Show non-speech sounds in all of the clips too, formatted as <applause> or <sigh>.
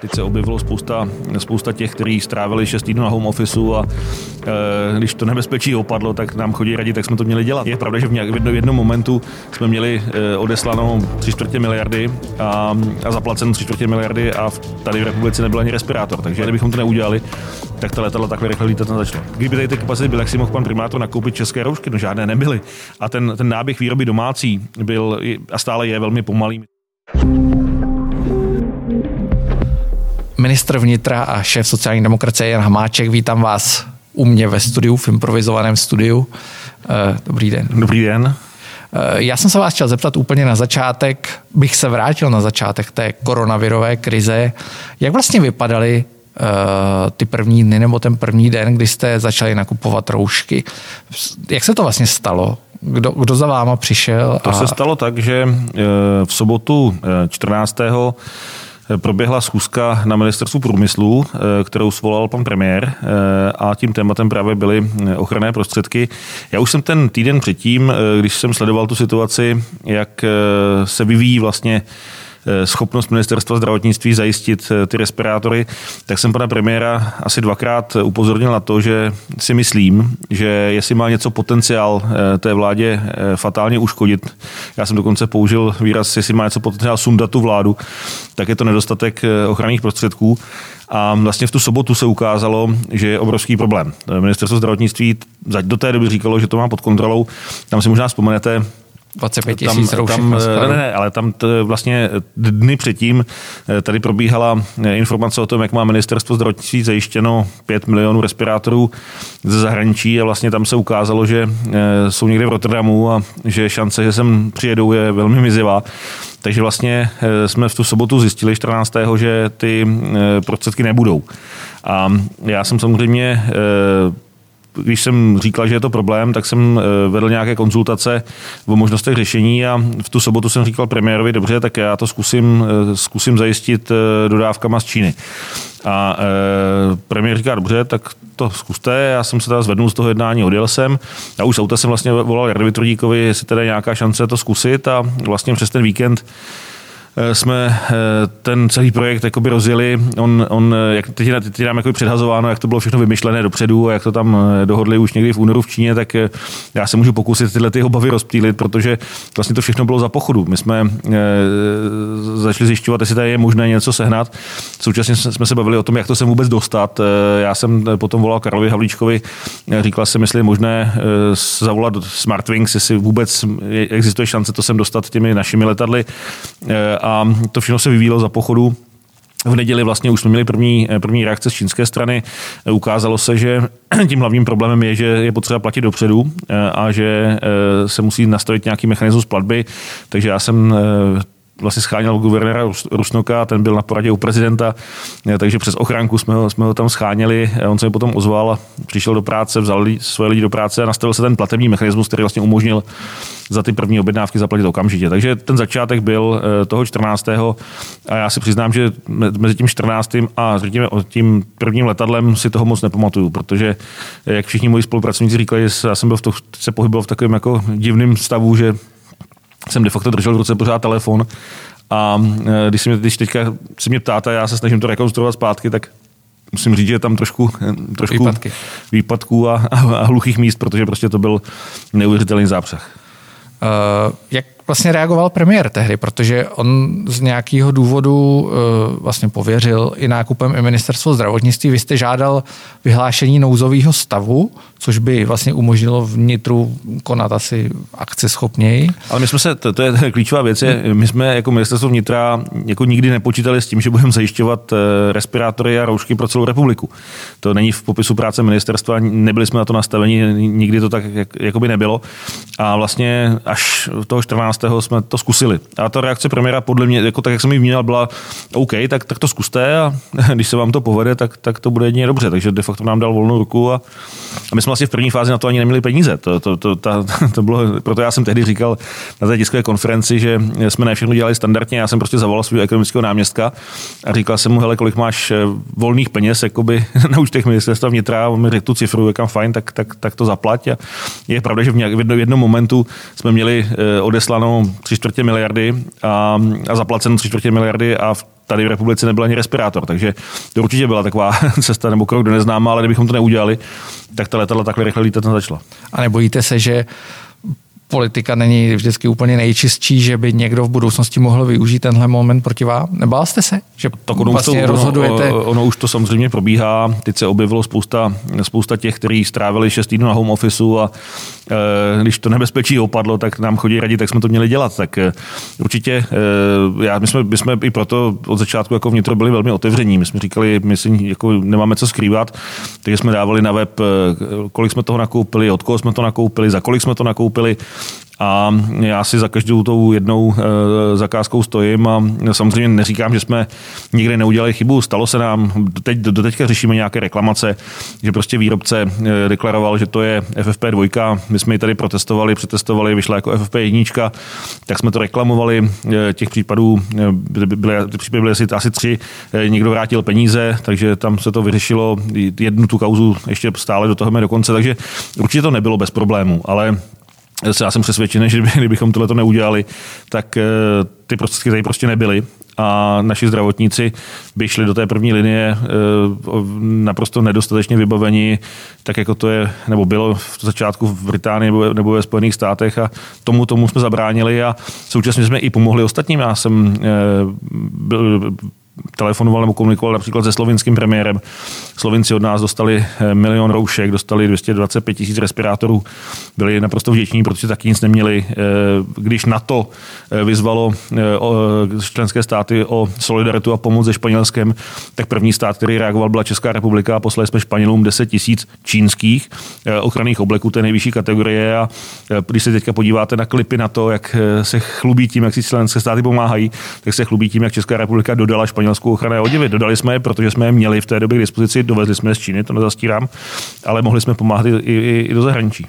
Teď se objevilo spousta, spousta těch, kteří strávili 6 týdnů na home officeu a e, když to nebezpečí opadlo, tak nám chodí radit, tak jsme to měli dělat. Je pravda, že v, nějak, v jedno, jednom momentu jsme měli e, odeslanou 3 čtvrtě miliardy a, a zaplacenou 3 čtvrtě miliardy a v, tady v republice nebyl ani respirátor, takže kdybychom to neudělali, tak ta letadla takhle rychle lítat nezačalo. Kdyby tady ty kapacity byly, jak si mohl pan primátor nakoupit české roušky, no žádné nebyly. A ten, ten náběh výroby domácí byl a stále je velmi pomalý. Ministr vnitra a šéf sociální demokracie Jan Hamáček, vítám vás u mě ve studiu, v improvizovaném studiu. Eh, dobrý den. Dobrý den. Eh, já jsem se vás chtěl zeptat úplně na začátek, bych se vrátil na začátek té koronavirové krize. Jak vlastně vypadaly eh, ty první dny nebo ten první den, kdy jste začali nakupovat roušky? Jak se to vlastně stalo? Kdo, kdo za váma přišel? To a... se stalo tak, že v sobotu 14 proběhla schůzka na ministerstvu průmyslu, eh, kterou svolal pan premiér eh, a tím tématem právě byly eh, ochranné prostředky. Já už jsem ten týden předtím, když jsem sledoval tu situaci, jak se vyvíjí vlastně schopnost ministerstva zdravotnictví zajistit eh, ty respirátory, tak jsem pana premiéra asi dvakrát upozornil na to, že si myslím, že jestli má něco potenciál eh, té vládě fatálně uškodit, já jsem dokonce použil výraz, jestli má něco potenciál sundat tu vládu, tak je to nedostatek ochranných prostředků. A vlastně v tu sobotu se ukázalo, že je obrovský problém. Ministerstvo zdravotnictví do té doby říkalo, že to má pod kontrolou. Tam si možná vzpomenete, 25 tisíc. Tam, ne, ne, ne, ale tam t, vlastně dny předtím eh, tady probíhala eh, informace o tom, jak má ministerstvo zdravotnictví zajištěno 5 milionů respirátorů ze zahraničí a vlastně tam se ukázalo, že eh, jsou někde v Rotterdamu a že šance, že sem přijedou, je velmi mizivá. Takže vlastně jsme v tu sobotu zjistili 14. že ty prostředky nebudou. A já jsem samozřejmě když jsem říkal, že je to problém, tak jsem eh, vedl nějaké konzultace o možnostech řešení a v tu sobotu jsem říkal premiérovi, dobře, tak já to zkusím, eh, zkusím zajistit eh, dodávkama z Číny. A premiér říká, dobře, tak to zkuste. Já jsem se teda zvednul z toho jednání, odjel jsem. A už auta jsem vlastně volal Jardovi Tvrdíkovi, jestli teda je nějaká šance to zkusit a vlastně přes ten víkend jsme eh, ten celý projekt jakoby rozjeli. On, on eh, jak teď, teď nám jako předhazováno, jak to bylo všechno vymyšlené dopředu a jak to tam dohodli už někdy v únoru v Číně, tak já se můžu pokusit tyhle ty obavy rozptýlit, protože vlastně to všechno bylo za pochodu. My jsme začali zjišťovat, jestli tady je možné něco sehnat. Současně jsme se bavili o tom, jak to sem vůbec dostat. Já jsem potom volal Karlovi Havlíčkovi, říkal jsem, jestli je možné zavolat Smartwings, jestli vůbec existuje šance to sem dostat těmi našimi letadly a to všechno se vyvíjelo za pochodu v neděli vlastně už jsme měli první, první reakce z čínské strany. Ukázalo se, že <clears throat> tím hlavním problémem je, že je potřeba platit dopředu eh, a že eh, se musí nastavit nějaký mechanismus platby. Takže já jsem eh, vlastně scháněl guvernéra Rusnoka, ten byl na poradě u prezidenta, takže přes ochránku jsme ho, jsme ho tam scháněli, on se mi potom ozval, přišel do práce, vzal svoje lidi do práce a nastavil se ten platební mechanismus, který vlastně umožnil za ty první objednávky zaplatit okamžitě. Takže ten začátek byl eh, toho 14. a já si přiznám, že mezi tím 14. a řekněme tím prvním letadlem si toho moc nepamatuju, protože eh, jak všichni moji spolupracovníci říkali, já jsem byl v to, se pohyboval v takovém jako divném stavu, že jsem de facto držel v ruce pořád telefon a e, když, si mě, když teďka si mě ptáte, já se snažím to rekonstruovat zpátky, tak musím říct, že je tam trošku, trošku Výpadky. výpadků a, a, a hluchých míst, protože prostě to byl neuvěřitelný zápřeh. Uh, jak vlastně reagoval premiér tehdy, protože on z nějakého důvodu uh, vlastně pověřil i nákupem i ministerstvo zdravotnictví. Vy jste žádal vyhlášení nouzového stavu, což by vlastně umožnilo vnitru konat asi akce schopněji. Ale my jsme se, to, to je <laughs> klíčová věc, je, my jsme jako ministerstvo vnitra jako nikdy nepočítali s tím, že budeme zajišťovat eh, respirátory a roušky pro celou republiku. To není v popisu práce ministerstva, nebyli jsme na to nastaveni, nikdy to tak jak, jako by nebylo. A vlastně až toho 14. jsme to zkusili. A ta reakce premiéra podle mě, jako tak, jak jsem ji vnímal, byla OK, tak, tak to zkuste a <laughs> když se vám to povede, tak, tak to bude jedině dobře. Takže de facto nám dal volnou ruku a, a my jsme vlastně v první fázi na to ani neměli peníze. To, to, to, ta, <laughs> to bylo, proto já jsem tehdy říkal na té tiskové konferenci, že jsme ne všechno dělali standardně. Já jsem prostě zavolal svého ekonomického náměstka a říkal jsem mu, hele, kolik máš eh, volných peněz jakoby, <laughs> na účtech ministerstva vnitra, a on mi řekl tu cifru, jakam fajn, tak, tak, tak to zaplať. A je pravda, že v, nějak, v jednom momentu jsme měli eh, odeslanou tři čtvrtě miliardy a, a zaplacenou tři čtvrtě miliardy a v tady v republice nebyl ani respirátor, takže to určitě byla taková <laughs> cesta nebo krok do neznáma, ale kdybychom to neudělali, tak ta letadla takhle rychle lítat nezačala. A nebojíte se, že politika není vždycky úplně nejčistší, že by někdo v budoucnosti mohl využít tenhle moment proti vám? Nebál jste se, že tak ono vlastně to, rozhodujete? Ono, ono už to samozřejmě probíhá. Teď se objevilo spousta, spousta těch, kteří strávili 6 týdnů na home officeu a když to nebezpečí opadlo, tak nám chodí radit, tak jsme to měli dělat. Tak e, určitě, e, já, my, jsme, my jsme i proto od začátku jako vnitro byli velmi otevření. My jsme říkali, my si jako nemáme co skrývat, takže jsme dávali na web, kolik jsme toho nakoupili, od koho jsme to nakoupili, za kolik jsme to nakoupili a já si za každou tou jednou e, zakázkou stojím a samozřejmě neříkám, že jsme nikdy neudělali chybu. Stalo se nám, teď, do teďka řešíme nějaké reklamace, že prostě výrobce e, deklaroval, že to je FFP2, my jsme ji tady protestovali, přetestovali, vyšla jako FFP1, tak jsme to reklamovali, e, těch případů byly, ty případy byly asi, asi tři, někdo vrátil peníze, takže tam se to vyřešilo, jednu tu kauzu ještě stále do toho dokonce, takže určitě to nebylo bez problému, ale já jsem přesvědčený, že <laughs> kdybychom tohle neudělali, tak eh, ty prostředky tady prostě nebyly a naši zdravotníci by šli do té první linie eh, naprosto nedostatečně vybaveni, tak jako to je, nebo bylo v začátku v Británii nebo ve Spojených státech a tomu tomu jsme zabránili a současně jsme i pomohli ostatním. Já jsem eh, byl, telefonoval nebo komunikoval například se slovinským premiérem. Slovinci od nás dostali eh, milion roušek, dostali 225 tisíc respirátorů, byli naprosto vděční, protože taky nic neměli. Eh, když na to eh, vyzvalo členské státy o solidaritu a pomoc se Španělskem, tak první stát, který reagoval, byla Česká republika a poslali jsme Španělům 10 tisíc čínských ochranných obleků té nejvyšší kategorie a když se teďka podíváte na klipy na to, jak se chlubí tím, jak si členské státy pomáhají, tak se chlubí tím, jak Česká republika dodala Španělsku Španělsku ochranné oděvy. Dodali jsme je, protože jsme je měli v té době k dispozici, dovezli jsme je z Číny, to nezastírám, ale mohli jsme pomáhat i, i, i do zahraničí.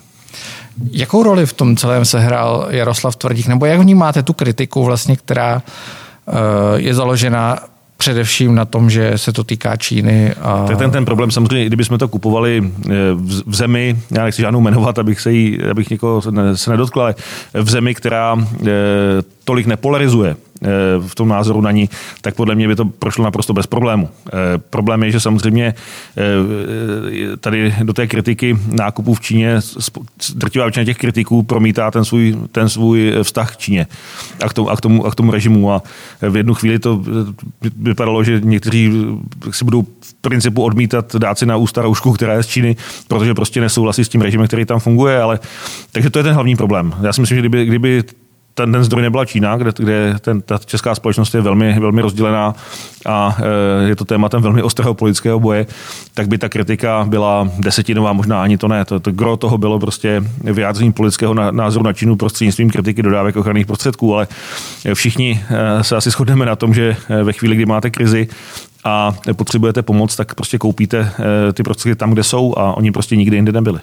Jakou roli v tom celém sehrál Jaroslav Tvrdík, nebo jak vnímáte tu kritiku vlastně, která uh, je založena především na tom, že se to týká Číny. A... Tak ten, ten problém samozřejmě, kdybychom to kupovali eh, v, v zemi, já nechci žádnou jmenovat, abych se, jí, abych někoho se, ne, se nedotkl, ale v zemi, která e, tolik nepolarizuje, Eh, v tom názoru na ní, tak podle mě by to prošlo naprosto bez problému. Eh, problém je, že samozřejmě eh, tady do té kritiky nákupů v Číně drtivá většina těch kritiků promítá ten svůj, ten svůj vztah k Číně a k, tomu, a, k tomu, a k tomu režimu. A v jednu chvíli to vypadalo, že někteří si budou v principu odmítat dát si na ústa roušku, která je z Číny, protože prostě nesouhlasí s tím režimem, který tam funguje. Ale, takže to je ten hlavní problém. Já si myslím, že kdyby, kdyby ten, ten zdroj nebyla Čína, kde, kde ten, ta česká společnost je velmi, velmi rozdělená a e, je to tématem velmi ostrého politického boje, tak by ta kritika byla desetinová, možná ani to ne. To, to gro toho bylo prostě vyjádření politického názoru na Čínu prostřednictvím kritiky dodávek ochranných prostředků, ale všichni e, se asi shodneme na tom, že e, ve chvíli, kdy máte krizi, a potřebujete pomoc, tak prostě koupíte ty prostředky tam, kde jsou a oni prostě nikdy jinde nebyli.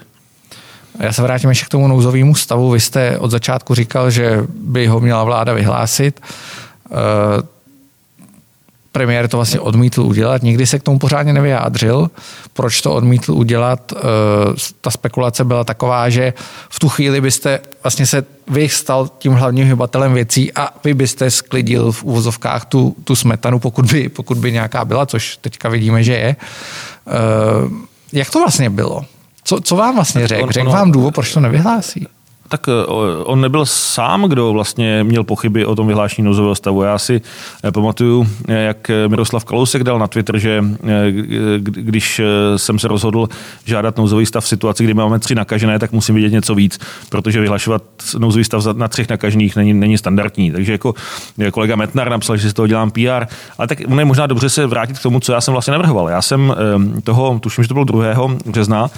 Já se vrátím ještě k tomu nouzovému stavu. Vy jste od začátku říkal, že by ho měla vláda vyhlásit. Eh, premiér to vlastně odmítl udělat, nikdy se k tomu pořádně nevyjádřil. Proč to odmítl udělat? Eh, ta spekulace byla taková, že v tu chvíli byste vlastně se vy stal tím hlavním hybatelem věcí a vy byste sklidil v úvozovkách tu, tu smetanu, pokud by, pokud by nějaká byla, což teďka vidíme, že je. Eh, jak to vlastně bylo? Co, co vám vlastně řekl? Řekl vám důvod, proč to nevyhlásí? Tak eh, on nebyl sám, kdo vlastně měl pochyby o tom vyhlášení nouzového stavu. Já si eh, pamatuju, eh, jak Miroslav Kalousek dal na Twitter, že když jsem se rozhodl žádat nouzový stav v situaci, kdy máme tři nakažené, tak musím vidět něco víc, protože vyhlašovat nouzový stav na třech nakažených není, není standardní. Takže jako kolega Metnar napsal, že si toho dělám PR, ale tak je možná dobře se vrátit k tomu, co já jsem vlastně navrhoval. Já jsem toho, tuším, že to bylo 2. března,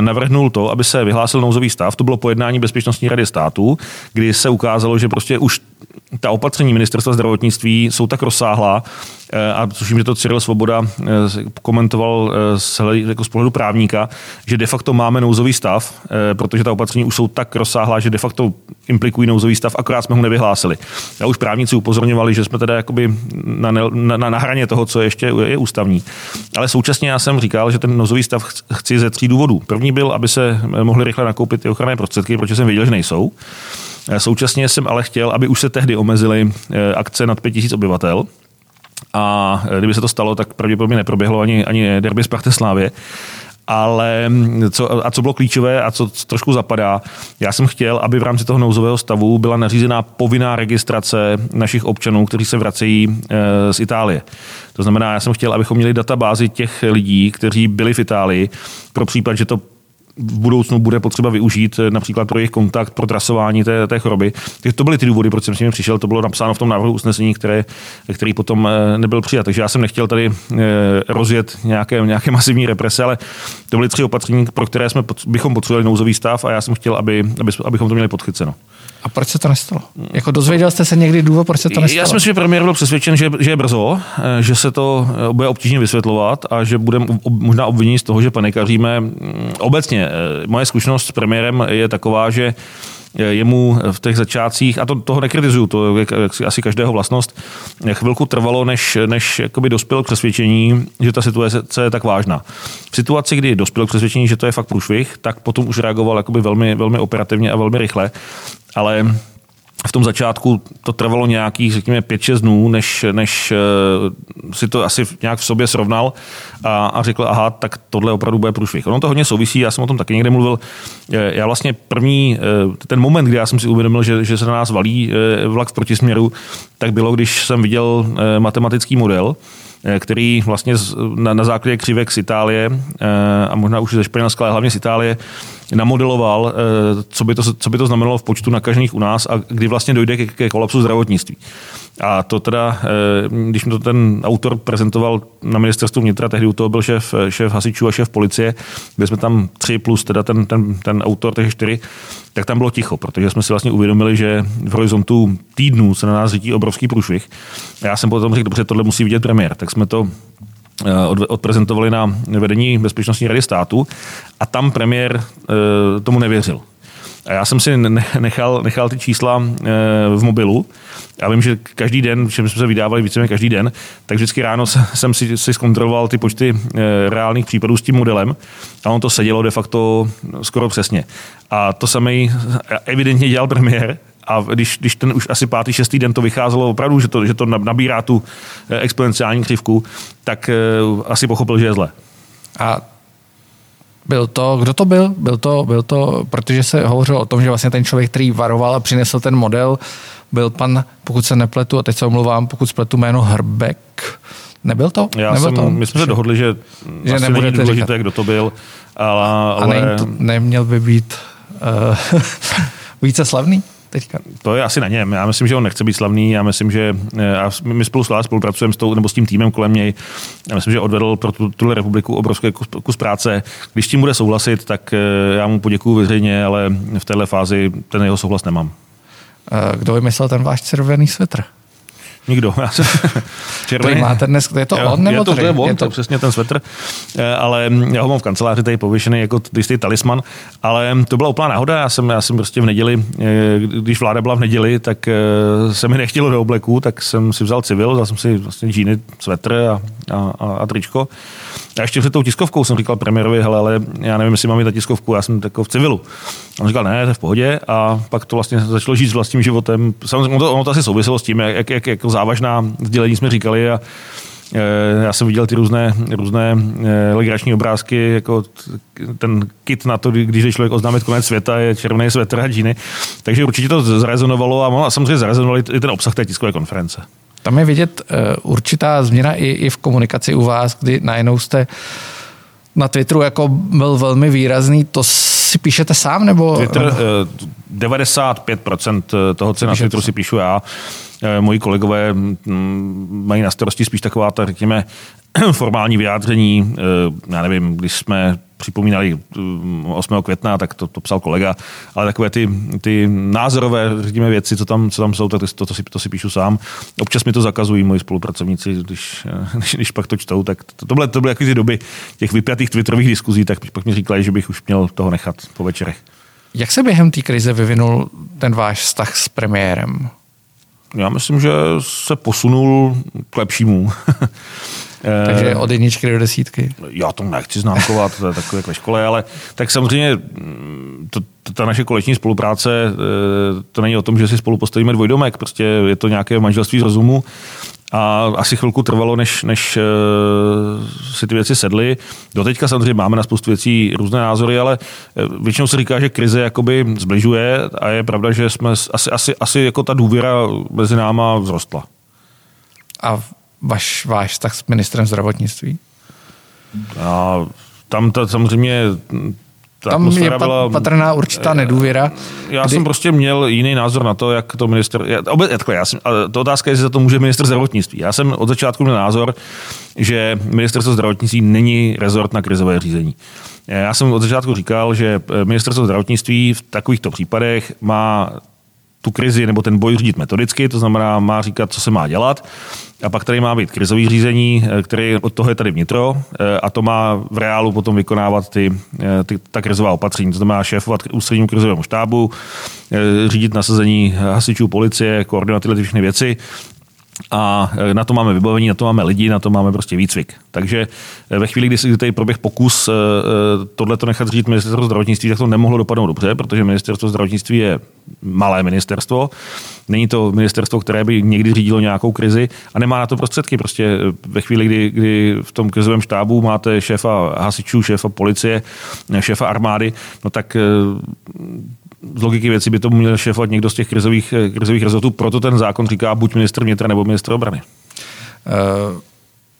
navrhnul to, aby se vyhlásil nouzový stav. To bylo pojednání Bezpečnostní rady státu, kdy se ukázalo, že prostě už ta opatření ministerstva zdravotnictví jsou tak rozsáhlá, eh, a tuším, že to Cyril Svoboda eh, komentoval eh, z, jako z pohledu právníka, že de facto máme nouzový stav, protože ta opatření už jsou tak rozsáhlá, že de facto implikují nouzový stav, akorát jsme ho nevyhlásili. A už právníci upozorňovali, že jsme teda jakoby na, na, na, na hraně toho, co ještě je ústavní. Ale současně já jsem říkal, že ten nouzový stav chci ze tří důvodů. První byl, aby se mohli rychle nakoupit ty ochranné prostředky, protože jsem věděl, že nejsou. Současně jsem ale chtěl, aby už se tehdy omezily akce nad 5000 obyvatel, a kdyby se to stalo, tak pravděpodobně neproběhlo ani, ani derby Sparty Slávě ale co, a co bylo klíčové a co trošku zapadá, já jsem chtěl, aby v rámci toho nouzového stavu byla nařízená povinná registrace našich občanů, kteří se vracejí z Itálie. To znamená, já jsem chtěl, abychom měli databázi těch lidí, kteří byli v Itálii, pro případ, že to v budoucnu bude potřeba využít eh, například pro jejich kontakt, pro trasování té, té choroby. Takže to byly ty důvody, proč jsem s nimi přišel, to bylo napsáno v tom návrhu usnesení, které, který potom eh, nebyl přijat. Takže já jsem nechtěl tady eh, rozjet nějaké, nějaké <laughs> masivní represe, ale to byly tři opatření, pro které jsme, bychom potřebovali nouzový stav a já jsem chtěl, aby, aby, abychom to měli podchyceno. A proč se to nestalo? Jako dozvěděl jste se někdy důvod, proč se to nestalo? Já si myslím, že premiér byl přesvědčen, že, že je brzo, že se to bude obtížně vysvětlovat a že budeme možná obviněni z toho, že panikaříme. Obecně moje zkušenost s premiérem je taková, že jemu v těch začátcích, a to, toho nekritizuju, to je asi každého vlastnost, chvilku trvalo, než, než jakoby dospěl k přesvědčení, že ta situace je tak vážná. V situaci, kdy dospěl k přesvědčení, že to je fakt průšvih, tak potom už reagoval jakoby velmi, velmi operativně a velmi rychle, ale v tom začátku to trvalo nějakých, řekněme, 5-6 dnů, než, než uh, si to asi nějak v sobě srovnal a, a řekl, aha, tak tohle opravdu bude průšvih. Ono to hodně souvisí, já jsem o tom taky někde mluvil. Eh, já vlastně první, uh, ten moment, kdy já jsem si uvědomil, že, že se na nás valí vlak v protisměru, tak bylo, když jsem viděl matematický model, Eh, který vlastně na, na základě křivek z Itálie eh, a možná už ze Španělska, ale hlavně z Itálie, namodeloval, eh, co by, to, co by to znamenalo v počtu nakažených u nás a kdy vlastně dojde ke, ke kolapsu zdravotnictví. A to teda, když mi to ten autor prezentoval na ministerstvu vnitra, tehdy u toho byl šéf, šéf hasičů a šéf policie, kde jsme tam tři plus teda ten, ten, ten autor, takže čtyři, tak tam bylo ticho, protože jsme si vlastně uvědomili, že v horizontu týdnů se na nás řítí obrovský průšvih. Já jsem potom řekl, dobře, tohle musí vidět premiér. Tak jsme to eh, odprezentovali na vedení Bezpečnostní rady státu a tam premiér eh, tomu nevěřil. A já jsem si nechal, nechal ty čísla eh, v mobilu. Já vím, že každý den, že jsme se vydávali víceméně každý den, tak vždycky ráno jsem si, si zkontroloval ty počty reálných případů s tím modelem a on to sedělo de facto skoro přesně. A to samý evidentně dělal premiér, a když, když ten už asi pátý, šestý den to vycházelo opravdu, že to, že to nabírá tu eh, exponenciální křivku, tak eh, asi pochopil, že je zle. A byl to, kdo to byl? Byl to, byl to, protože se hovořilo o tom, že vlastně ten člověk, který varoval a přinesl ten model, byl pan, pokud se nepletu, a teď se omluvám, pokud spletu jméno Hrbek, Nebyl to? Já Nebyl jsem, to? My jsme se dohodli, že, že asi není důležité, říkat. kdo to byl, ale... ale... A to, neměl by být uh, <laughs> více slavný? Teďka? To je asi na něm. Já myslím, že on nechce být slavný. Já myslím, že já, eh, my spolu s spolupracujeme s, tou, nebo s tím týmem kolem něj. Já myslím, že odvedl pro tu, tuhle republiku obrovský kus, kus práce. Když tím bude souhlasit, tak eh, já mu poděkuju veřejně, ale v téhle fázi ten jeho souhlas nemám. Kdo vymyslel ten váš červený svetr? Nikdo. <laughs> Červený. máte dnes, je to jo, on nebo je to, to je on, je to... to přesně ten svetr, eh, ale já ho mám v kanceláři tady pověšený jako jistý talisman, ale to byla úplná náhoda, já jsem, já jsem prostě v neděli, eh, když vláda byla v neděli, tak eh, se mi <laughs> nechtělo do obleku, tak jsem si vzal civil, vzal jsem si vlastně džíny, svetr a, a, a, a tričko. A ještě před tou tiskovkou jsem říkal premiérovi, hele, ale já nevím, jestli mám mít ta tiskovku, já jsem jako v civilu. On říkal, ne, to je v pohodě a pak to vlastně začalo žít s vlastním životem. Samozřejmě ono to, ono to asi souviselo s tím, jak, jak, jak závažná sdělení jsme říkali a e, já jsem viděl ty různé, různé e, legrační obrázky, jako ten kit na to, když je člověk oznámit konec světa, je červený svetr a džíny. Takže určitě to zarezonovalo a samozřejmě zarezonoval i ten obsah té tiskové konference. Tam je vidět e, určitá změna i, i v komunikaci u vás, kdy najednou jste na Twitteru jako byl velmi výrazný. To si píšete sám? nebo? Twitter, 95% toho, co na Twitteru si píšu já. Eh, moji kolegové mm, mají na starosti spíš taková, ta, řekněme, <clears throat> formální vyjádření. Eh, já nevím, když jsme připomínali 8. Mm, května, tak to, to psal kolega, ale takové ty, ty názorové, řekněme, věci, co tam, co tam jsou, tak to, to, si, to si píšu sám. Občas mi to zakazují moji spolupracovníci, když, eh, <laughs> když, když pak to čtou, tak to, to byly, to byly ty doby těch vypjatých twitterových diskuzí, tak pak mi říkali, že bych už měl toho nechat po večerech. Jak se během té krize vyvinul ten váš vztah s premiérem? Já myslím, že se posunul k lepšímu. <laughs> Takže od jedničky do desítky? Já to nechci známkovat, to je takové ve škole, ale tak samozřejmě mm, to, ta naše koleční spolupráce, eh, to není o tom, že si spolu postavíme dvojdomek, prostě je to nějaké manželství z rozumu a asi chvilku trvalo, než, než eh, si ty věci sedly. Doteďka samozřejmě máme na spoustu věcí různé názory, ale eh, většinou se říká, že krize jakoby zbližuje a je pravda, že jsme asi, asi, asi jako ta důvěra mezi náma vzrostla. A váš, váš tak s ministrem zdravotnictví? A tam ta, samozřejmě ta Tam je byla, patrná určitá nedůvěra. Já kdy... jsem prostě měl jiný názor na to, jak to minister... Já, obě, takhle, já jsem, to otázka je, jestli za to může minister zdravotnictví. Já jsem od začátku měl názor, že ministerstvo zdravotnictví není rezort na krizové řízení. Já jsem od začátku říkal, že ministerstvo zdravotnictví v takovýchto případech má tu krizi nebo ten boj řídit metodicky, to znamená, má říkat, co se má dělat. A pak tady má být krizový řízení, eh, který od toho je tady vnitro eh, a to má v reálu potom vykonávat ty, eh, ty, ta krizová opatření. To znamená šéfovat ústředním krizovému štábu, řídit nasazení hasičů, policie, koordinovat tyhle všechny věci a na to máme vybavení, na to máme lidi, na to máme prostě výcvik. Takže e, ve chvíli, kdy se tady proběh pokus e, tohle to nechat řídit ministerstvo zdravotnictví, tak to nemohlo dopadnout dobře, protože ministerstvo zdravotnictví je malé ministerstvo. Není to ministerstvo, které by někdy řídilo nějakou krizi a nemá na to prostředky. Prostě ve chvíli, kdy, kdy v tom krizovém štábu máte šéfa hasičů, šéfa policie, šéfa armády, no tak z logiky věci by to měl šéfovat někdo z těch krizových, eh, krizových rezortů, proto ten zákon říká buď ministr vnitra nebo ministr obrany. Uh...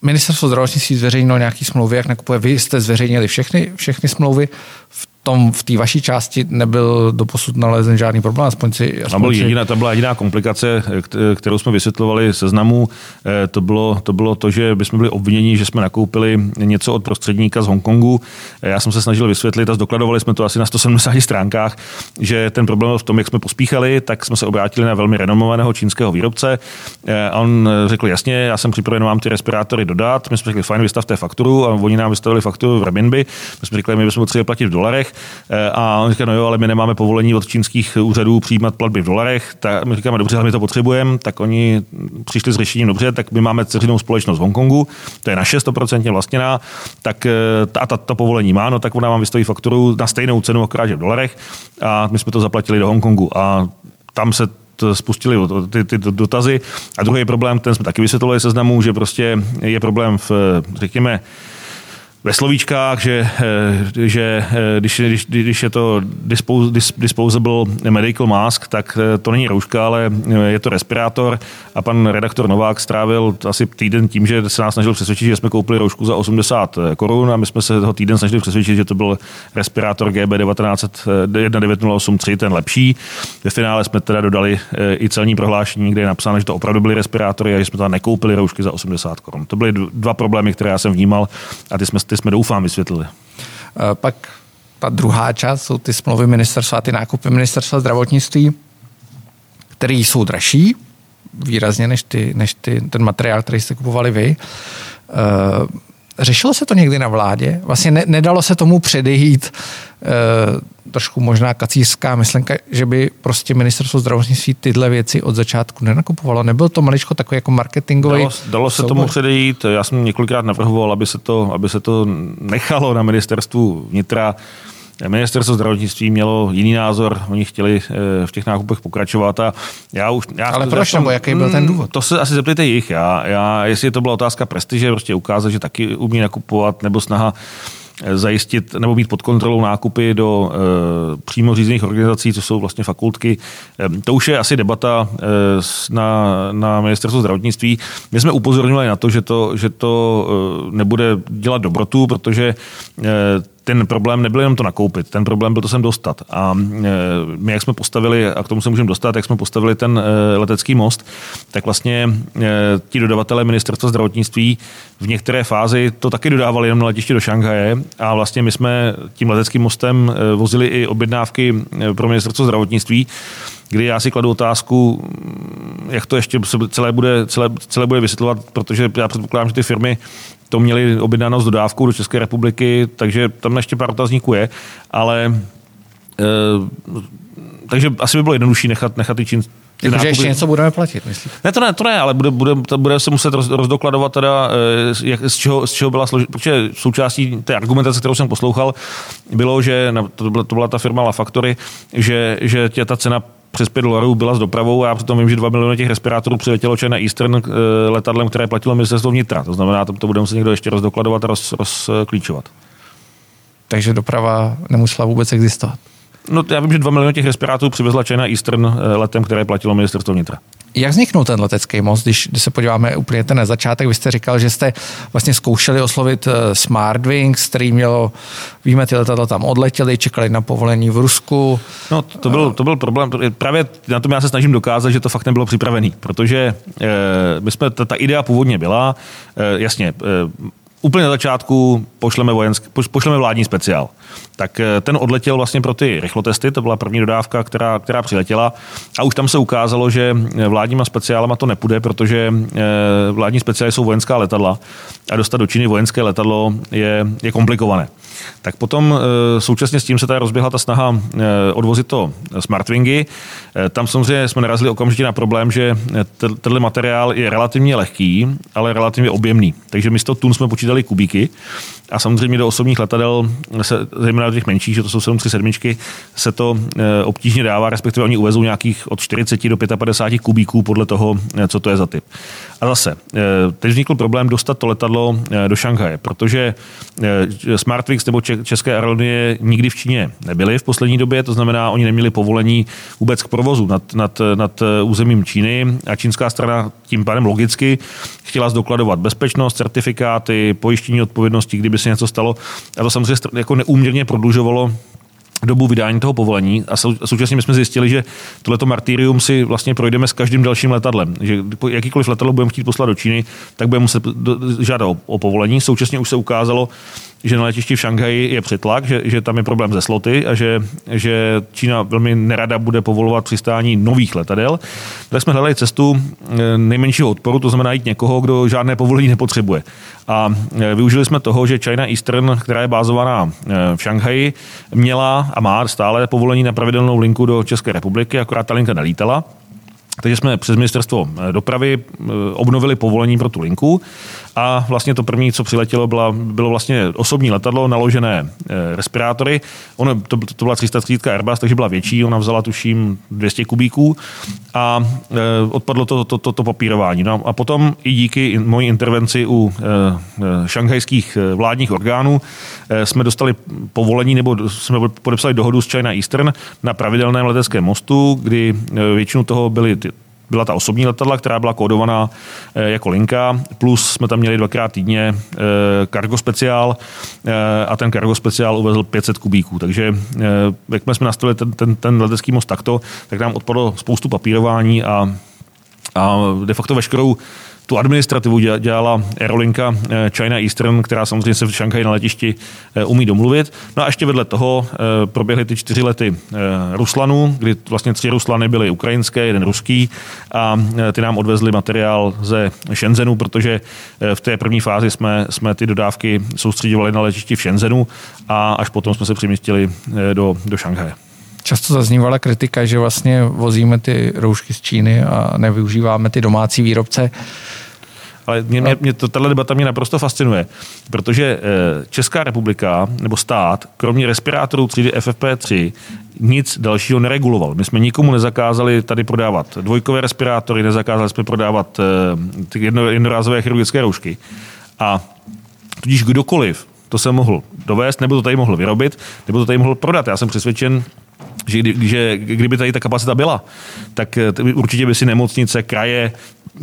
Ministerstvo zdravotnictví zveřejnilo nějaký smlouvy, jak nakupuje. Vy jste zveřejnili všechny, všechny smlouvy. V tom, v té vaší části nebyl doposud nalezen žádný problém, aspoň si... Aspoň tam, byl jediná, tam byla jediná komplikace, kterou jsme vysvětlovali seznamu. Eh, to bylo, to bylo to, že bychom byli obviněni, že jsme nakoupili něco od prostředníka z Hongkongu. Eh, já jsem se snažil vysvětlit a zdokladovali jsme to asi na 170 stránkách, že ten problém v tom, jak jsme pospíchali, tak jsme se obrátili na velmi renomovaného čínského výrobce. Eh, a on řekl jasně, já jsem připraven vám ty respirátory dodat. My jsme řekli, fajn, vystavte fakturu a oni nám vystavili fakturu v renminbi. My jsme řekli, my bychom potřebovali platit v dolarech. Eh, a on říká, no jo, ale my nemáme povolení od čínských úřadů přijímat platby v dolarech. Tak my říkáme, dobře, ale my to potřebujeme. Tak oni přišli s řešením, dobře, tak my máme dceřinou společnost v Hongkongu, to je naše 100% vlastněná, tak eh, ta, ta, ta povolení má, no tak ona vám vystaví fakturu na stejnou cenu, akorát v dolarech a my jsme to zaplatili do Hongkongu a tam se spustili ty, ty dotazy. A druhý problém, ten jsme taky vysvětlovali seznamu, že prostě je problém v, řekněme, ve slovíčkách, že, eh, že eh, když, když, když je to disposable medical mask, tak eh, to není rouška, ale je to respirátor a pan redaktor Novák strávil asi týden tím, že se nás snažil přesvědčit, že jsme koupili roušku za 80 korun a my jsme se toho týden snažili přesvědčit, že to byl respirátor GB 19083, ten lepší. Ve finále jsme teda dodali i celní prohlášení, kde je napsáno, že to opravdu byly respirátory a že jsme tam nekoupili roušky za 80 korun. To byly dva problémy, které já jsem vnímal a ty jsme ty jsme doufám vysvětlili. Eh, pak ta druhá část jsou ty smlouvy ministerstva a ty nákupy ministerstva zdravotnictví, které jsou dražší výrazně než, ty, než ty, ten materiál, který jste kupovali vy. Řešilo se to někdy na vládě? Vlastně ne, nedalo se tomu předejít e, trošku možná kacířská myšlenka, že by prostě ministerstvo zdravotnictví tyhle věci od začátku nenakupovalo. Nebyl to maličko takový jako marketingový Dalo, dalo se soubor? tomu předejít. Já jsem několikrát navrhoval, aby se to, aby se to nechalo na ministerstvu vnitra Ministerstvo zdravotnictví mělo jiný názor, oni chtěli eh, v těch nákupech pokračovat a já už... Já Ale proč, nebo jaký byl ten důvod? To se asi zeptejte jich. Já, já, jestli to byla otázka prestiže, prostě ukázat, že taky umí nakupovat, nebo snaha eh, zajistit nebo mít pod kontrolou nákupy do e, přímo řízených organizací, co jsou vlastně fakultky. E, to už je asi debata e, na, na ministerstvo zdravotnictví. My jsme upozornili na to, že to, že to e, nebude dělat dobrotu, protože e, ten problém nebyl jenom to nakoupit, ten problém byl to sem dostat. A e, my, jak jsme postavili, a k tomu se můžeme dostat, jak jsme postavili ten e, letecký most, tak vlastně e, ti dodavatelé ministerstva zdravotnictví v některé fázi to taky dodávali jenom na letiště do Šanghaje a vlastně my jsme tím leteckým mostem vozili i objednávky pro ministerstvo zdravotnictví, kdy já si kladu otázku, jak to ještě celé bude, celé, celé bude vysvětlovat, protože já předpokládám, že ty firmy to měli objednáno s dodávkou do České republiky, takže tam ještě pár otazníků je, ale e, takže asi by bylo jednodušší nechat, nechat ty čín, Jakože ještě něco budeme platit, myslím. Ne, to ne, to ne, ale bude, bude, to bude se muset roz, rozdokladovat teda, eh, jak, z, čeho, z čeho byla složena, protože součástí té argumentace, kterou jsem poslouchal, bylo, že to byla, to byla ta firma La Factory, že, že tě ta cena přes 5 dolarů byla s dopravou a já přitom vím, že 2 miliony těch respirátorů přiletělo China Eastern eh, letadlem, které platilo ministerstvo vnitra. To znamená, to, to budeme se někdo ještě rozdokladovat a roz, rozklíčovat. Takže doprava nemusela vůbec existovat. No, já vím, že 2 miliony těch respirátorů přivezla China Eastern eh, letem, které platilo ministerstvo vnitra. Jak vzniknul ten letecký most, když, když se podíváme úplně ten na začátek, vy jste říkal, že jste vlastně zkoušeli oslovit eh, Smartwings, který mělo, víme, ty letadla tam odletěly, čekali na povolení v Rusku. No, to byl, to byl problém. Právě na tom já se snažím dokázat, že to fakt nebylo připravený, protože e, my jsme, ta, ta idea původně byla, e, jasně, e, úplně na začátku pošleme, vojensk, pošleme vládní speciál. Tak eh, ten odletěl vlastně pro ty rychlotesty, to byla první dodávka, která, která přiletěla a už tam se ukázalo, že eh, vládníma speciálama to nepůjde, protože eh, vládní speciály jsou vojenská letadla a dostat do Číny vojenské letadlo je, je komplikované. Tak potom současně s tím se tady rozběhla ta snaha odvozit to Smartwingy. Tam samozřejmě jsme narazili okamžitě na problém, že tenhle materiál je relativně lehký, ale relativně objemný. Takže místo tun jsme počítali kubíky a samozřejmě do osobních letadel, se, zejména do těch menších, že to jsou 737, se to e, obtížně dává, respektive oni uvezou nějakých od 40 do 55 kubíků podle toho, e, co to je za typ. A zase, e, teď vznikl problém dostat to letadlo do Šanghaje, protože Smartwings nebo České aerolinie nikdy v Číně nebyly v poslední době, to znamená, oni neměli povolení vůbec k provozu nad, nad, nad územím Číny a čínská strana tím pádem logicky chtěla zdokladovat bezpečnost, certifikáty, pojištění odpovědnosti, kdyby se něco stalo. A to samozřejmě jako neúměrně prodlužovalo dobu vydání toho povolení a současně jsme zjistili, že tohleto martyrium si vlastně projdeme s každým dalším letadlem. Že jakýkoliv letadlo budeme chtít poslat do Číny, tak budeme muset žádat o povolení. Současně už se ukázalo, že na letišti v Šanghaji je přetlak, že, že tam je problém ze sloty a že, že Čína velmi nerada bude povolovat přistání nových letadel. Tak jsme hledali cestu eh, nejmenšího odporu, to znamená jít někoho, kdo žádné povolení nepotřebuje. A eh, využili jsme toho, že China Eastern, která je bázovaná eh, v Šanghaji, měla a má stále povolení na pravidelnou linku do České republiky, akorát ta linka nelítala. Takže jsme přes ministerstvo dopravy obnovili povolení pro tu linku a vlastně to první, co přiletělo, byla, bylo vlastně osobní letadlo, naložené e, respirátory. Ono, to, to byla 330 Airbus, takže byla větší, ona vzala tuším 200 kubíků a e, odpadlo to, to, to, to papírování. No a potom i díky mojí intervenci u e, šanghajských vládních orgánů jsme dostali povolení nebo jsme podepsali dohodu s China Eastern na pravidelném leteckém mostu, kdy většinu toho byly ty, byla ta osobní letadla, která byla kódovaná eh, jako linka, plus jsme tam měli dvakrát týdně cargo eh, speciál eh, a ten cargo speciál uvezl 500 kubíků. Takže jak jsme nastavili ten, ten, ten letecký most takto, tak nám odpadlo spoustu papírování a, a de facto veškerou tu administrativu dělala aerolinka eh, China Eastern, která samozřejmě se v Šanghaji na letišti eh, umí domluvit. No a ještě vedle toho eh, proběhly ty čtyři lety Ruslanu, kdy vlastně tři Ruslany byly ukrajinské, jeden ruský a ty nám odvezli materiál ze Shenzhenu, protože v té první fázi jsme, jsme ty dodávky soustředovali na letišti v Shenzhenu a až potom jsme se přemístili do, do Šanghaje. Často zaznívala kritika, že vlastně vozíme ty roušky z Číny a nevyužíváme ty domácí výrobce. Ale mě, mě, mě to, tato debata mě naprosto fascinuje, protože eh, Česká republika nebo stát, kromě respirátorů třídy FFP3, nic dalšího nereguloval. My jsme nikomu nezakázali tady prodávat dvojkové respirátory, nezakázali jsme prodávat eh, ty jedno, jednorázové chirurgické roušky. A tudíž kdokoliv to se mohl dovést, nebo to tady mohl vyrobit, nebo to tady mohl prodat. Já jsem přesvědčen, že, kdy, že kdyby tady ta kapacita byla, tak eh, určitě by si nemocnice, kraje,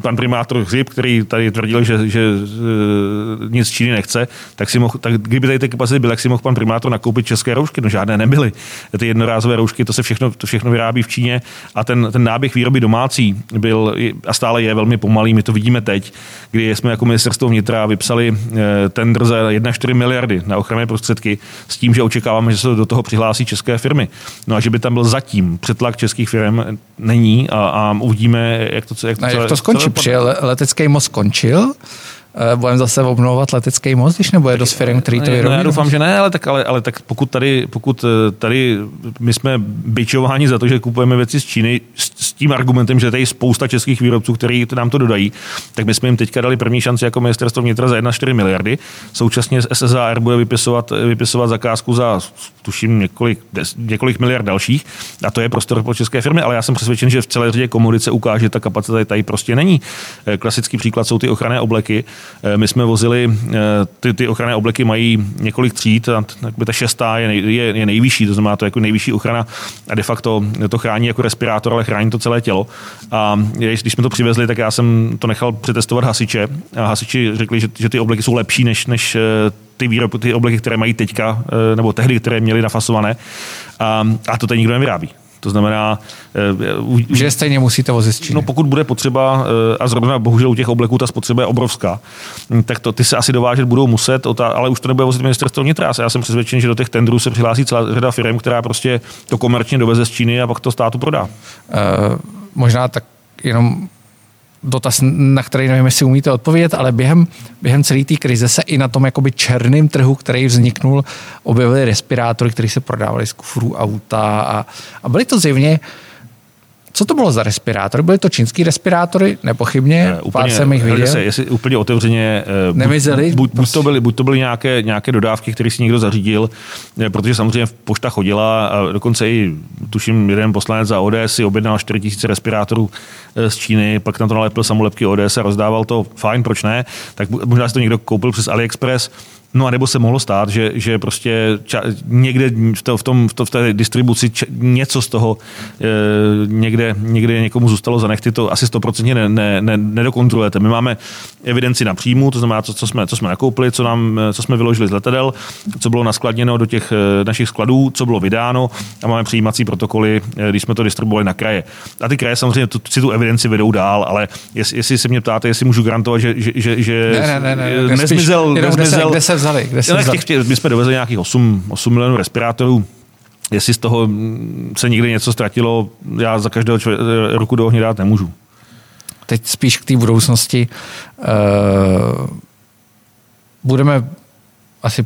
pan primátor Hřib, který tady tvrdil, že, že e, nic Číny nechce, tak, si mohl, tak kdyby tady ty kapacity byly, tak si mohl pan primátor nakoupit české roušky. No žádné nebyly. Ty jednorázové roušky, to se všechno, to všechno vyrábí v Číně a ten, ten náběh výroby domácí byl a stále je velmi pomalý. My to vidíme teď, kdy jsme jako ministerstvo vnitra vypsali e, tender za 1,4 miliardy na ochranné prostředky s tím, že očekáváme, že se do toho přihlásí české firmy. No a že by tam byl zatím přetlak českých firm, není a, a uvidíme, jak to, jak to, jak to skončí. Přijel letecký most skončil, budeme zase obnovovat letecký most, když nebude dost firm, který to vyrobí? No, já doufám, že ne, ale tak, ale, ale tak pokud tady, pokud tady my jsme byčováni za to, že kupujeme věci z Číny s, s tím argumentem, že tady je spousta českých výrobců, kteří nám to dodají, tak my jsme jim teďka dali první šanci jako ministerstvo vnitra za 1,4 miliardy. Současně SSAR bude vypisovat, vypisovat zakázku za tuším několik, des, několik miliard dalších a to je prostor pro české firmy, ale já jsem přesvědčen, že v celé řadě komodit se ukáže, že ta kapacita tady prostě není. Eh, klasický příklad jsou ty ochranné obleky. Eh, my jsme vozili, eh, ty, ty ochranné obleky mají několik tříd, a ta šestá je, nej, je, je nejvyšší, to znamená to jako nejvyšší ochrana a de facto to chrání jako respirátor, ale chrání to celé tělo. A když jsme to přivezli, tak já jsem to nechal přetestovat hasiče a hasiči řekli, že, že ty obleky jsou lepší než, než ty výrobky, ty obleky, které mají teďka, nebo tehdy, které měly nafasované. A, a to tady nikdo nevyrábí. To znamená... Uh, že stejně musíte vozit z Číny. No pokud bude potřeba, uh, a zrovna bohužel u těch obleků ta spotřeba je obrovská, hm, tak to ty se asi dovážet budou muset, ale už to nebude vozit ministerstvo vnitra. Já jsem přesvědčen, že do těch tendrů se přihlásí celá řada firm, která prostě to komerčně doveze z Číny a pak to státu prodá. Uh, možná tak jenom dotaz, na který nevím, jestli umíte odpovědět, ale během, během celé té krize se i na tom jakoby černém trhu, který vzniknul, objevily respirátory, které se prodávaly z kufrů auta a, a byly to zjevně co to bylo za respirátory? Byly to čínský respirátory? Nepochybně, ne, úplně, pár jsem jich viděl. Se, jestli úplně otevřeně, eh, Nemizeli? Buď, buď, to byly, buď to byly nějaké, nějaké dodávky, které si někdo zařídil, eh, protože samozřejmě pošta chodila a dokonce i, tuším, jeden poslanec za ODS si objednal 4000 respirátorů eh, z Číny, pak na to nalepil samolepky ODS a rozdával to, fajn, proč ne, tak možná si to někdo koupil přes AliExpress, No a nebo se mohlo stát, že, že prostě ča, někde v, to, v, tom, v, to, v té distribuci ča, něco z toho e, někde, někde někomu zůstalo za nechty, to asi stoprocentně ne, ne, ne, nedokontrolujete. My máme evidenci na příjmu, to znamená, co, co, jsme, co jsme nakoupili, co, nám, co jsme vyložili z letadel, co bylo naskladněno do těch e, našich skladů, co bylo vydáno a máme přijímací protokoly, e, když jsme to distribuovali na kraje. A ty kraje samozřejmě tu, si tu evidenci vedou dál, ale jestli, jestli se mě ptáte, jestli můžu garantovat, že, že, že, že ne, ne, ne, ne, nezmizel, nezmizel, se vzali? Kde se vzali? Těch, my jsme dovezli nějakých 8, 8 milionů respirátorů. Jestli z toho se někdy něco ztratilo, já za každého člověk, ruku do ohně dát nemůžu. Teď spíš k té budoucnosti. Uh, budeme asi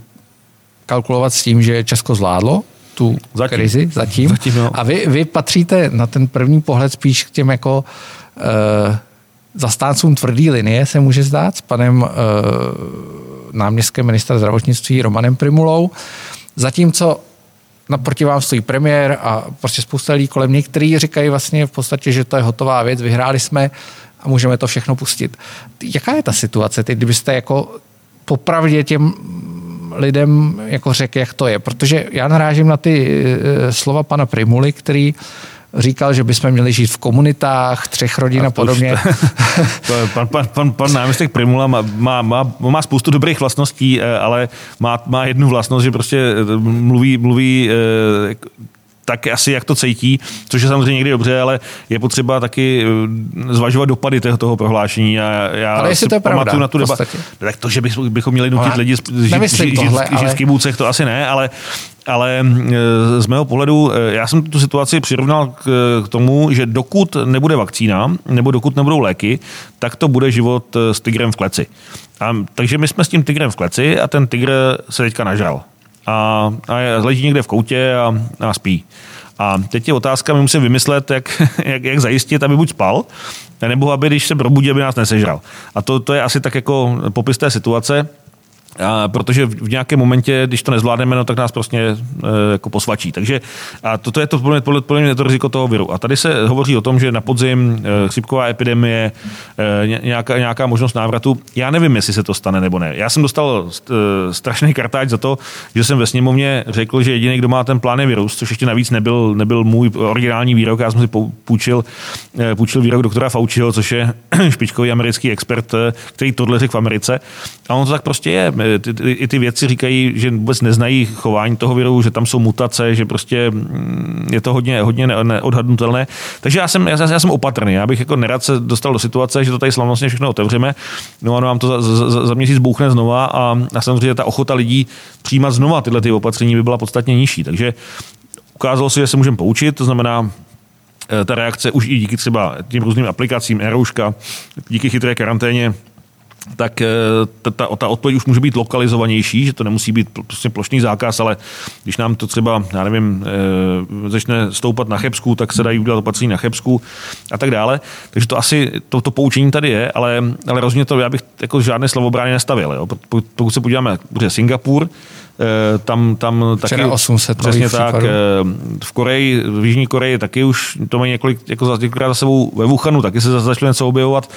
kalkulovat s tím, že Česko zvládlo tu zatím. krizi zatím. zatím no. A vy, vy patříte na ten první pohled spíš k těm jako uh, zastáncům tvrdý linie, se může zdát, s panem uh, náměstkem ministra zdravotnictví Romanem Primulou. Zatímco naproti vám stojí premiér a prostě spousta lidí kolem něj, kteří říkají vlastně v podstatě, že to je hotová věc, vyhráli jsme a můžeme to všechno pustit. Jaká je ta situace teď, kdybyste jako popravdě těm lidem jako řekl, jak to je? Protože já narážím na ty eh, slova pana Primuly, který říkal, že bychom měli žít v komunitách, třech rodin a, a podobně. <laughs> To je, pan, pan, pan, pan náměstek Primula má, má, má, má spoustu dobrých vlastností, eh, ale má, má jednu vlastnost, že prostě eh, mluví, mluví eh, tak asi jak to cítí, což je samozřejmě někdy dobře, ale je potřeba taky zvažovat dopady toho, toho prohlášení. A já ale jestli to je pravda, na tu debatu. Tak to, že bychom měli nutit lidi žít, žít, tohle, žít, ale... žít v kibucech, to asi ne, ale ale z mého pohledu, já jsem tu situaci přirovnal k, k tomu, že dokud nebude vakcína, nebo dokud nebudou léky, tak to bude život s tigrem v kleci. A, takže my jsme s tím tigrem v kleci a ten tigr se teďka nažral. A, a leží někde v koutě a, a spí. A teď je otázka, my musíme vymyslet, jak, <laughs> jak, jak zajistit, aby buď spal, nebo aby, když se probudí, aby nás nesežral. A to, to je asi tak jako popis té situace. A protože v nějakém momentě, když to nezvládneme, no, tak nás prostě e, jako posvačí. Takže a toto je to podle, podle, podle mě to riziko toho viru. A tady se hovoří o tom, že na podzim e, chřipková epidemie, e, nějaká, nějaká možnost návratu. Já nevím, jestli se to stane nebo ne. Já jsem dostal e, strašný kartáč za to, že jsem ve sněmovně řekl, že jediný, kdo má ten plán je virus, což ještě navíc nebyl, nebyl můj originální výrok. Já jsem si půjčil, e, půjčil výrok doktora Fauciho, což je <clears throat> špičkový americký expert, e, který tohle řekl v Americe. A on to tak prostě je i ty věci říkají, že vůbec neznají chování toho viru, že tam jsou mutace, že prostě mm, je to hodně, hodně neodhadnutelné. Takže já jsem, já, já jsem opatrný. Já bych jako nerad se dostal do situace, že to tady slavnostně všechno otevřeme. No a nám to za, za, za měsíc bouchne znova a, a samozřejmě ta ochota lidí přijímat znova tyhle ty opatření by byla podstatně nižší. Takže ukázalo se, že se můžeme poučit, to znamená, ta reakce už i díky třeba tím různým aplikacím, e díky chytré karanténě, tak ta, ta, ta odpověď už může být lokalizovanější, že to nemusí být prostě plošný zákaz, ale když nám to třeba, já nevím, začne stoupat na Chebsku, tak se dají udělat opatření na Chebsku a tak dále. Takže to asi, to, to poučení tady je, ale, ale rozhodně to já bych jako žádné slovobrány nestavil. Jo. Pokud se podíváme, bude Singapur, Eh, tam, tam taky... 800 Přesně tak. Případů. Eh, v Koreji, v Jižní Koreji taky už to mají několik, jako za, za sebou ve Wuhanu, taky se začali něco objevovat.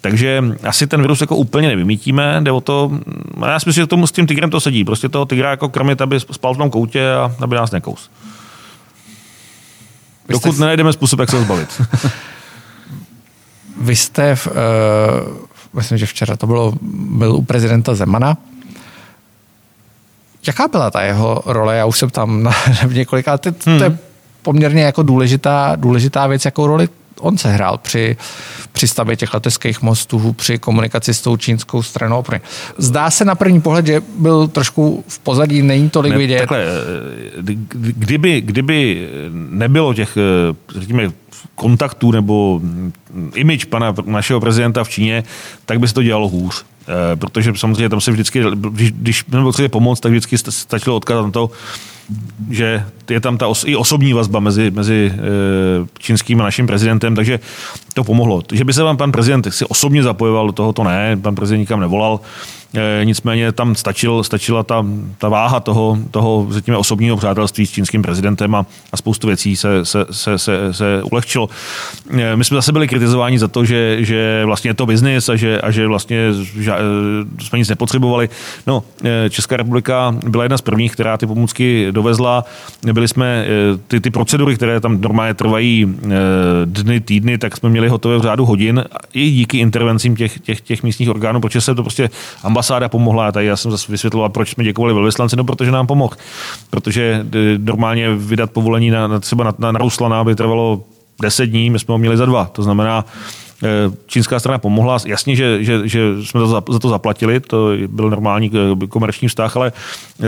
Takže asi ten virus jako úplně nevymítíme, jde o to, já si myslím, že tomu s tím tigrem to sedí. Prostě toho tigra jako krmit, aby spal v tom koutě a aby nás nekous. Dokud jste... nenajdeme způsob, jak se ho zbavit. <laughs> Vy jste, v, uh, myslím, že včera to bylo, byl u prezidenta Zemana, Jaká byla ta jeho role? Já už jsem tam na, <laughs> v několika, to, to je hmm. poměrně jako důležitá, důležitá věc, jakou roli on se hrál při, při stavbě těch leteckých mostů, při komunikaci s tou čínskou stranou. Zdá se na první pohled, že byl trošku v pozadí, není tolik ne, vidět. Takhle, kdyby, kdyby nebylo těch, řekněme, kontaktů nebo image pana našeho prezidenta v Číně, tak by se to dělalo hůř. Eh, protože samozřejmě tam se vždycky, když, když potřebuje pomoct, tak vždycky stačilo odkázat na to, že je tam ta os, i osobní vazba mezi, mezi e, čínským a naším prezidentem, takže to pomohlo. Že by se vám pan prezident si osobně zapojoval do toho, to ne, pan prezident nikam nevolal. E, nicméně tam stačil, stačila ta, ta váha toho, toho řekněme, osobního přátelství s čínským prezidentem a, a spoustu věcí se, se, se, se, se ulehčilo. E, my jsme zase byli kritizováni za to, že, že vlastně je to biznis a že, a že vlastně že, jsme nic nepotřebovali. No, Česká republika byla jedna z prvních, která ty pomůcky dovezla. Byli jsme ty, ty procedury, které tam normálně trvají dny, týdny, tak jsme měli hotové v řádu hodin i díky intervencím těch, těch, těch místních orgánů, protože se to prostě ambasáda pomohla. Tady já jsem zase vysvětloval, proč jsme děkovali velvyslanci, no protože nám pomohl. Protože e, normálně vydat povolení na, na třeba na, na, na Ruslana by trvalo 10 dní, my jsme ho měli za dva. To znamená, e, čínská strana pomohla. Jasně, že, že, že jsme to za, za to zaplatili, to byl normální e, komerční vztah, ale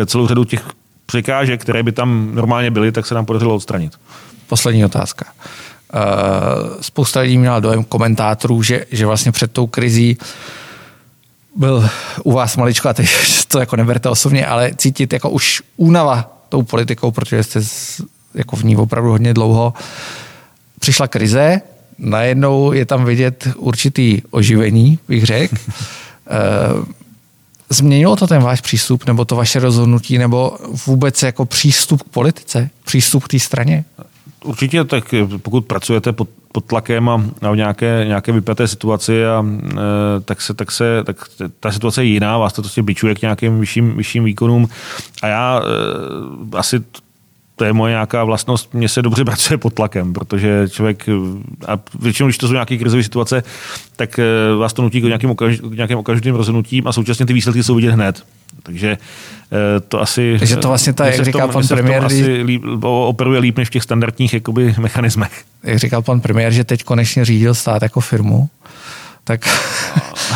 celou řadu těch překážek, které by tam normálně byly, tak se nám podařilo odstranit. Poslední otázka. Spousta lidí měla dojem komentátorů, že, že vlastně před tou krizí byl u vás maličko, a teď <laughs> to jako neberte osobně, ale cítit jako už únava tou politikou, protože jste jako v ní opravdu hodně dlouho. Přišla krize, najednou je tam vidět určitý oživení, bych řekl. <laughs> Eh, změnilo to ten váš přístup, nebo to vaše rozhodnutí, nebo vůbec jako přístup k politice, přístup k té straně? Určitě, tak pokud pracujete pod, pod tlakem a, a v nějaké, nějaké vypjaté situaci, a, e, tak, se, tak, se, tak ta situace je jiná, vás to prostě bičuje k nějakým vyšším, vyšším výkonům. A já e, asi to je moje nějaká vlastnost, mně se dobře <laughs> pracuje pod tlakem, protože člověk, a většinou, když to jsou nějaké krizové situace, tak e, vás to nutí k nějakým, okaž, k nějakým okamžitým rozhodnutím a současně ty výsledky jsou vidět hned. Takže e, to asi... Takže to vlastně ta, jak říkal pan premiér... Asi líp, operuje líp než v těch standardních jakoby, <laughs> mechanismech. Jak říkal pan premiér, že teď konečně řídil stát jako firmu, tak,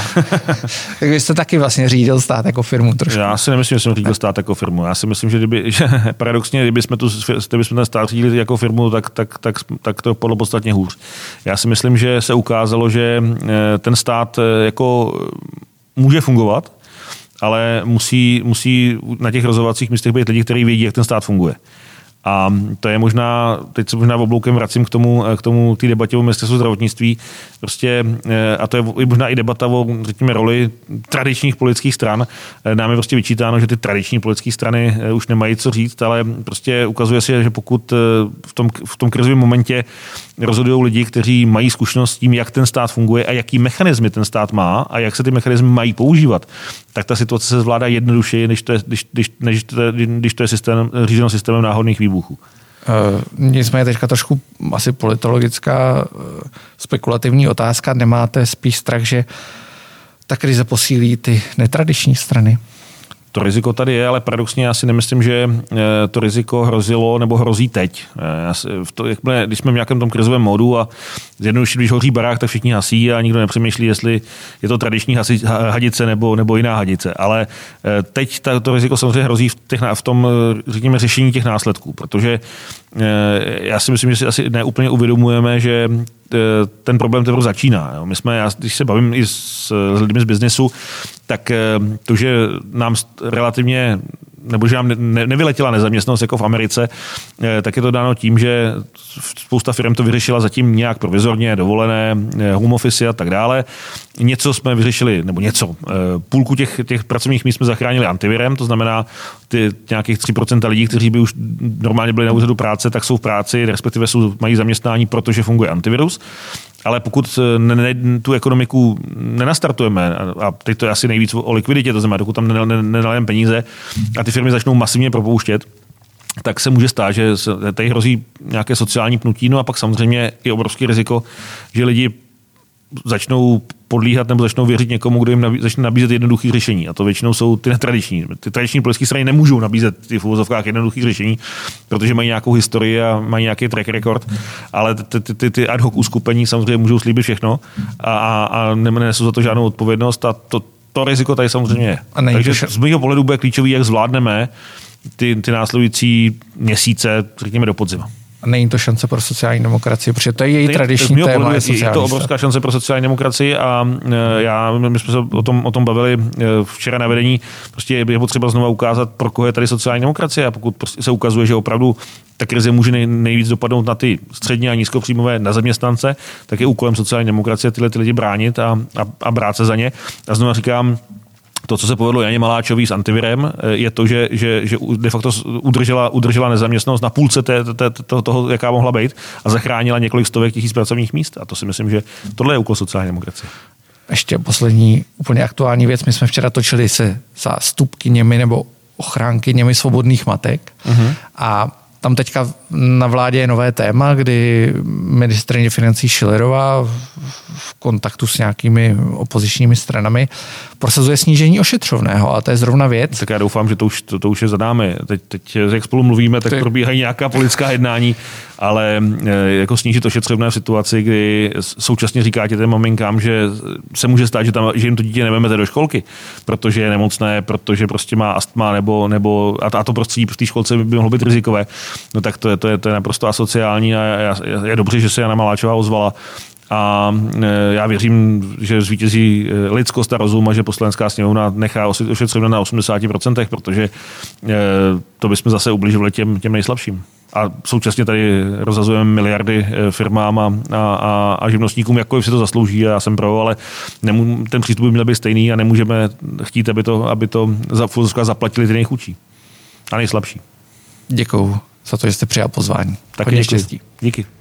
<laughs> tak vy jste taky vlastně řídil stát jako firmu trošku. Já si nemyslím, že jsem řídil stát jako firmu. Já si myslím, že, kdyby, <laughs> že paradoxně, kdyby jsme, tu, kdyby jsme ten stát řídili jako firmu, tak, tak, tak, tak to bylo podstatně hůř. Já si myslím, že se ukázalo, že eh, ten stát eh, jako může fungovat, ale musí, musí na těch rozhodovacích místech být lidi, kteří vědí, jak ten stát funguje. A to je možná, teď se možná obloukem vracím k tomu, k tomu té debatě o ministerstvu zdravotnictví. Prostě, eh, a to je možná i debata o, řekněme, roli tradičních politických stran. Eh, nám je prostě vyčítáno, že ty tradiční politické strany eh, už nemají co říct, ale prostě ukazuje se, že pokud v tom, v tom krizovém momentě rozhodují lidi, kteří mají zkušenost s tím, jak ten stát funguje a jaký mechanismy ten stát má a jak se ty mechanismy mají používat, tak ta situace se zvládá jednodušeji, než to je, když, když, než to je, když to je systém, řízeno systémem náhodných výbuchů. Uh, nicméně teďka trošku asi politologická uh, spekulativní otázka. Nemáte spíš strach, že ta krize posílí ty netradiční strany? To riziko tady je, ale paradoxně já si nemyslím, že eh, to riziko hrozilo nebo hrozí teď. Eh, si, v to, jakmile, když jsme v nějakém tom krizovém modu a zjednodušeně, když hoří barák, tak všichni hasí a nikdo nepřemýšlí, jestli je to tradiční hasi, hadice nebo, nebo jiná hadice. Ale eh, teď ta, to riziko samozřejmě hrozí v, těch, v tom, řekněme, řešení těch následků, protože já si myslím, že si asi neúplně uvědomujeme, že ten problém teprve začíná. My jsme, já, když se bavím i s, s lidmi z biznesu, tak to, že nám relativně nebo že nám ne, nevyletěla nezaměstnanost jako v Americe, eh, tak je to dáno tím, že spousta firm to vyřešila zatím nějak provizorně, dovolené, eh, home office a tak dále. Něco jsme vyřešili, nebo něco, eh, půlku těch, těch pracovních míst jsme zachránili antivirem, to znamená ty nějakých 3% lidí, kteří by už normálně byli na úřadu práce, tak jsou v práci, respektive jsou, mají zaměstnání, protože funguje antivirus ale pokud eh, ne, ne, tu ekonomiku nenastartujeme, a teď to je asi nejvíc o likviditě, to znamená, dokud tam nenalijeme peníze a ty firmy začnou masivně propouštět, tak se může stát, že tady hrozí nějaké sociální pnutí, no a pak samozřejmě je obrovský riziko, že lidi začnou podlíhat nebo začnou věřit někomu, kdo jim nabí, začne nabízet jednoduché řešení. A to většinou jsou ty netradiční. Ty tradiční politické strany nemůžou nabízet ty v úvozovkách jednoduché řešení, protože mají nějakou historii a mají nějaký track record, ale ty, ty, ty, ty ad hoc uskupení samozřejmě můžou slíbit všechno a, a, a nesou za to žádnou odpovědnost a to, to riziko tady samozřejmě je. A Takže to... z mého pohledu bude klíčový, jak zvládneme ty, ty následující měsíce, řekněme do podzima není to šance pro sociální demokracii, protože to je její tradiční téma. Je, je to obrovská šance pro sociální demokracii a e, já, my jsme se o tom, o tom bavili e, včera na vedení, prostě je potřeba znovu ukázat, pro koho je tady sociální demokracie a pokud prostě se ukazuje, že opravdu ta krize může nej, nejvíc dopadnout na ty střední a nízkopříjmové na zaměstnance, tak je úkolem sociální demokracie tyhle ty lidi bránit a, a, a brát se za ně. A znovu říkám, to, co se povedlo Janě Maláčový s antivirem, eh, je to, že, že, že de facto udržela, udržela nezaměstnanost na půlce té, té, té, toho, jaká mohla být a zachránila několik stovek tisíc pracovních míst. A to si myslím, že tohle je úkol sociální demokracie. Ještě poslední úplně aktuální věc. My jsme včera točili se zástupkyněmi nebo ochránkyněmi svobodných matek uh-huh. a tam teďka na vládě je nové téma, kdy ministrině financí Schillerová v kontaktu s nějakými opozičními stranami prosazuje snížení ošetřovného a to je zrovna věc. Tak já doufám, že to už, to, to už je zadáme. Teď, teď jak spolu mluvíme, tak Ty... probíhají nějaká politická jednání, ale e, jako snížit ošetřovné v situaci, kdy současně říkáte těm maminkám, že se může stát, že, tam, že jim to dítě nevemete do školky, protože je nemocné, protože prostě má astma nebo, nebo a, to prostředí v té školce by mohlo být rizikové, no tak to je, to je, to je naprosto asociální a je, je dobře, že se Jana Maláčová ozvala a e, já věřím, že zvítězí e, lidskost a rozum a že poslanecká sněmovna nechá ošetřeno na 80%, protože e, to bychom zase ubližovali těm, těm nejslabším. A současně tady rozhazujeme miliardy firmám a, a, a živnostníkům, jakkoliv si to zaslouží a já jsem pro, ale nemů, ten přístup by měl být stejný a nemůžeme chtít, aby to, aby to za, zaplatili ty nejchudší a nejslabší. Děkuju za to, že jste přijal pozvání. Taky děkuji. Díky.